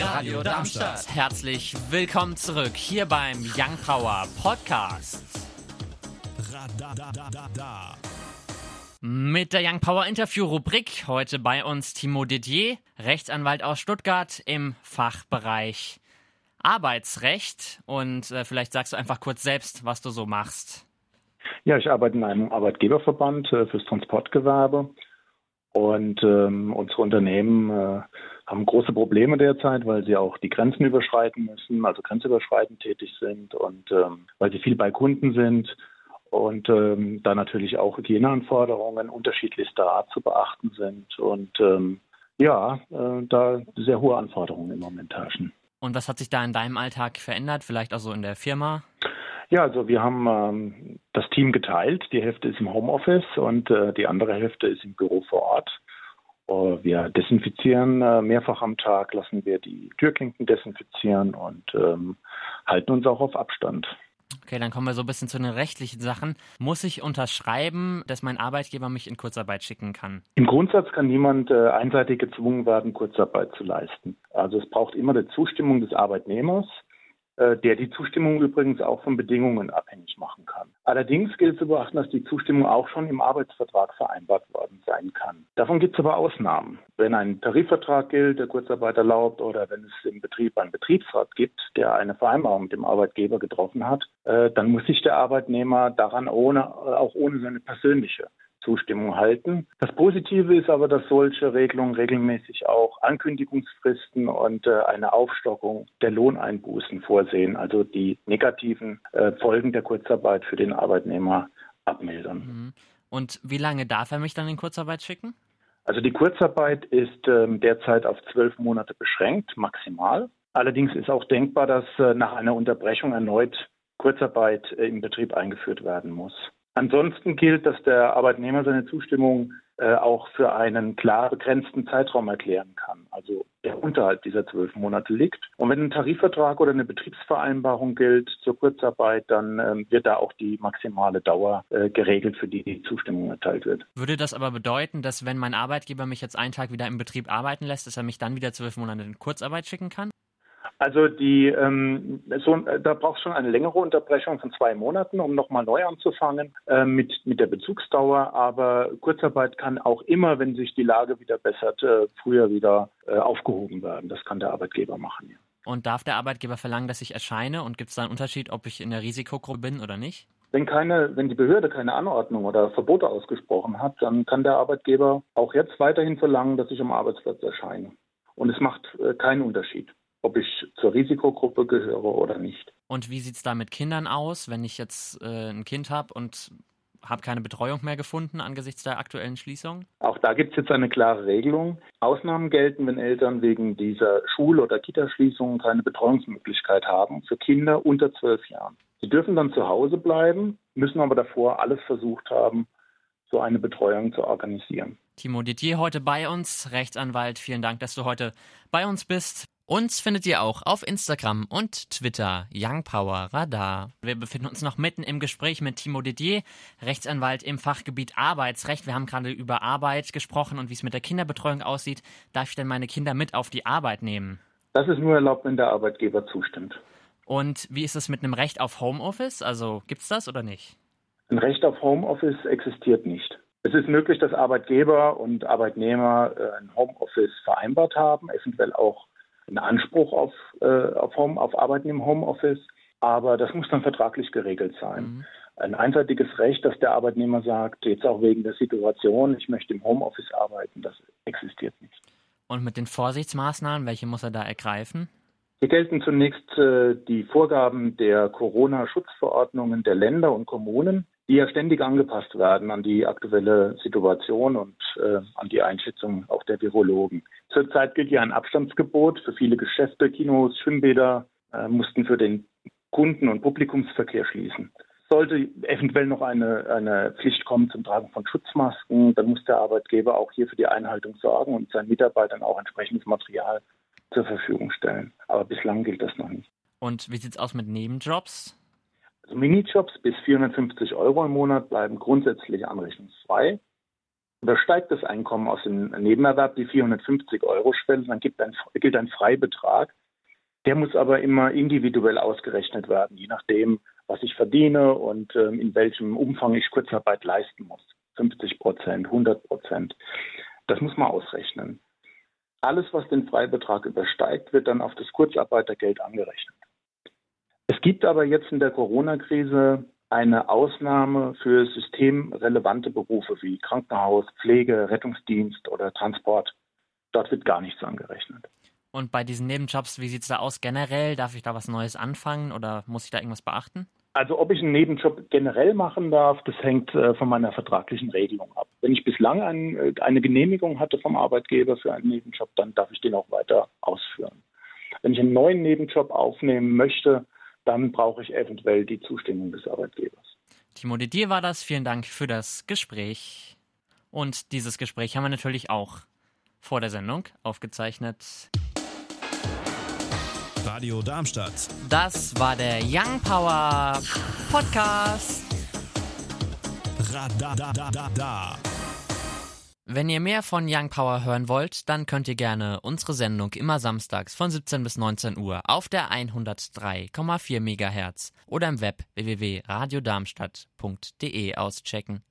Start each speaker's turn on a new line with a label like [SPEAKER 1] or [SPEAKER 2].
[SPEAKER 1] Radio Darmstadt. Herzlich willkommen zurück hier beim Young Power Podcast. Mit der Young Power Interview Rubrik heute bei uns Timo Didier, Rechtsanwalt aus Stuttgart im Fachbereich Arbeitsrecht. Und äh, vielleicht sagst du einfach kurz selbst, was du so machst.
[SPEAKER 2] Ja, ich arbeite in einem Arbeitgeberverband äh, fürs Transportgewerbe und ähm, unsere Unternehmen äh, haben große Probleme derzeit, weil sie auch die Grenzen überschreiten müssen, also grenzüberschreitend tätig sind und ähm, weil sie viel bei Kunden sind und ähm, da natürlich auch Hygieneanforderungen unterschiedlichster Art zu beachten sind und ähm, ja, äh, da sehr hohe Anforderungen im Moment herrschen.
[SPEAKER 1] Und was hat sich da in deinem Alltag verändert, vielleicht auch so in der Firma?
[SPEAKER 2] Ja, also wir haben ähm, das Team geteilt. Die Hälfte ist im Homeoffice und äh, die andere Hälfte ist im Büro vor wir desinfizieren äh, mehrfach am Tag, lassen wir die Türklinken desinfizieren und ähm, halten uns auch auf Abstand.
[SPEAKER 1] Okay, dann kommen wir so ein bisschen zu den rechtlichen Sachen. Muss ich unterschreiben, dass mein Arbeitgeber mich in Kurzarbeit schicken kann?
[SPEAKER 2] Im Grundsatz kann niemand äh, einseitig gezwungen werden, Kurzarbeit zu leisten. Also es braucht immer die Zustimmung des Arbeitnehmers. Äh, der die Zustimmung übrigens auch von Bedingungen abhängig machen kann. Allerdings gilt zu beachten, dass die Zustimmung auch schon im Arbeitsvertrag vereinbart worden sein kann. Davon gibt es aber Ausnahmen. Wenn ein Tarifvertrag gilt, der Kurzarbeit erlaubt, oder wenn es im Betrieb einen Betriebsrat gibt, der eine Vereinbarung mit dem Arbeitgeber getroffen hat, äh, dann muss sich der Arbeitnehmer daran ohne, auch ohne seine persönliche Zustimmung halten. Das Positive ist aber, dass solche Regelungen regelmäßig auch Ankündigungsfristen und äh, eine Aufstockung der Lohneinbußen vorsehen, also die negativen äh, Folgen der Kurzarbeit für den Arbeitnehmer abmildern.
[SPEAKER 1] Mhm. Und wie lange darf er mich dann in Kurzarbeit schicken?
[SPEAKER 2] Also die Kurzarbeit ist ähm, derzeit auf zwölf Monate beschränkt, maximal. Allerdings ist auch denkbar, dass äh, nach einer Unterbrechung erneut Kurzarbeit äh, im Betrieb eingeführt werden muss. Ansonsten gilt, dass der Arbeitnehmer seine Zustimmung äh, auch für einen klar begrenzten Zeitraum erklären kann, also der unterhalb dieser zwölf Monate liegt. Und wenn ein Tarifvertrag oder eine Betriebsvereinbarung gilt zur Kurzarbeit, dann äh, wird da auch die maximale Dauer äh, geregelt, für die die Zustimmung erteilt wird.
[SPEAKER 1] Würde das aber bedeuten, dass wenn mein Arbeitgeber mich jetzt einen Tag wieder im Betrieb arbeiten lässt, dass er mich dann wieder zwölf Monate in Kurzarbeit schicken kann?
[SPEAKER 2] Also die, ähm, so, da braucht es schon eine längere Unterbrechung von zwei Monaten, um nochmal neu anzufangen äh, mit, mit der Bezugsdauer. Aber Kurzarbeit kann auch immer, wenn sich die Lage wieder bessert, äh, früher wieder äh, aufgehoben werden. Das kann der Arbeitgeber machen. Ja.
[SPEAKER 1] Und darf der Arbeitgeber verlangen, dass ich erscheine? Und gibt es da einen Unterschied, ob ich in der Risikogruppe bin oder nicht?
[SPEAKER 2] Wenn keine, wenn die Behörde keine Anordnung oder Verbote ausgesprochen hat, dann kann der Arbeitgeber auch jetzt weiterhin verlangen, dass ich am Arbeitsplatz erscheine. Und es macht äh, keinen Unterschied ob ich zur Risikogruppe gehöre oder nicht.
[SPEAKER 1] Und wie sieht es da mit Kindern aus, wenn ich jetzt äh, ein Kind habe und habe keine Betreuung mehr gefunden angesichts der aktuellen Schließung?
[SPEAKER 2] Auch da gibt es jetzt eine klare Regelung. Ausnahmen gelten, wenn Eltern wegen dieser Schul- oder Kitaschließungen keine Betreuungsmöglichkeit haben für Kinder unter zwölf Jahren. Sie dürfen dann zu Hause bleiben, müssen aber davor alles versucht haben, so eine Betreuung zu organisieren.
[SPEAKER 1] Timo Didier heute bei uns, Rechtsanwalt. Vielen Dank, dass du heute bei uns bist. Uns findet ihr auch auf Instagram und Twitter Young Power Radar. Wir befinden uns noch mitten im Gespräch mit Timo Didier, Rechtsanwalt im Fachgebiet Arbeitsrecht. Wir haben gerade über Arbeit gesprochen und wie es mit der Kinderbetreuung aussieht. Darf ich denn meine Kinder mit auf die Arbeit nehmen?
[SPEAKER 2] Das ist nur erlaubt, wenn der Arbeitgeber zustimmt.
[SPEAKER 1] Und wie ist es mit einem Recht auf Homeoffice? Also gibt es das oder nicht?
[SPEAKER 2] Ein Recht auf Homeoffice existiert nicht. Es ist möglich, dass Arbeitgeber und Arbeitnehmer äh, ein Homeoffice vereinbart haben, eventuell auch einen Anspruch auf, äh, auf, Home, auf Arbeiten im Homeoffice, aber das muss dann vertraglich geregelt sein. Mhm. Ein einseitiges Recht, dass der Arbeitnehmer sagt, jetzt auch wegen der Situation, ich möchte im Homeoffice arbeiten, das existiert nicht.
[SPEAKER 1] Und mit den Vorsichtsmaßnahmen, welche muss er da ergreifen?
[SPEAKER 2] Hier gelten zunächst äh, die Vorgaben der Corona-Schutzverordnungen der Länder und Kommunen, die ja ständig angepasst werden an die aktuelle Situation und äh, an die Einschätzung auch der Virologen. Zurzeit gilt ja ein Abstandsgebot für viele Geschäfte, Kinos, Schwimmbäder äh, mussten für den Kunden- und Publikumsverkehr schließen. Sollte eventuell noch eine, eine Pflicht kommen zum Tragen von Schutzmasken, dann muss der Arbeitgeber auch hier für die Einhaltung sorgen und seinen Mitarbeitern auch entsprechendes Material zur Verfügung stellen. Aber bislang gilt das noch nicht.
[SPEAKER 1] Und wie sieht es aus mit Nebenjobs?
[SPEAKER 2] Minijobs bis 450 Euro im Monat bleiben grundsätzlich anrechnungsfrei. Übersteigt das Einkommen aus dem Nebenerwerb die 450 Euro Schwelle, dann gilt ein, gilt ein Freibetrag. Der muss aber immer individuell ausgerechnet werden, je nachdem, was ich verdiene und äh, in welchem Umfang ich Kurzarbeit leisten muss. 50 Prozent, 100 Prozent. Das muss man ausrechnen. Alles, was den Freibetrag übersteigt, wird dann auf das Kurzarbeitergeld angerechnet. Es gibt aber jetzt in der Corona-Krise eine Ausnahme für systemrelevante Berufe wie Krankenhaus, Pflege, Rettungsdienst oder Transport. Dort wird gar nichts angerechnet.
[SPEAKER 1] Und bei diesen Nebenjobs, wie sieht es da aus generell? Darf ich da was Neues anfangen oder muss ich da irgendwas beachten?
[SPEAKER 2] Also ob ich einen Nebenjob generell machen darf, das hängt äh, von meiner vertraglichen Regelung ab. Wenn ich bislang ein, äh, eine Genehmigung hatte vom Arbeitgeber für einen Nebenjob, dann darf ich den auch weiter ausführen. Wenn ich einen neuen Nebenjob aufnehmen möchte, dann brauche ich eventuell die Zustimmung des Arbeitgebers.
[SPEAKER 1] Timo Didier war das. Vielen Dank für das Gespräch. Und dieses Gespräch haben wir natürlich auch vor der Sendung aufgezeichnet.
[SPEAKER 3] Radio Darmstadt.
[SPEAKER 1] Das war der Young Power Podcast.
[SPEAKER 3] Radadadada.
[SPEAKER 1] Wenn ihr mehr von Young Power hören wollt, dann könnt ihr gerne unsere Sendung immer samstags von 17 bis 19 Uhr auf der 103,4 MHz oder im Web www.radiodarmstadt.de auschecken.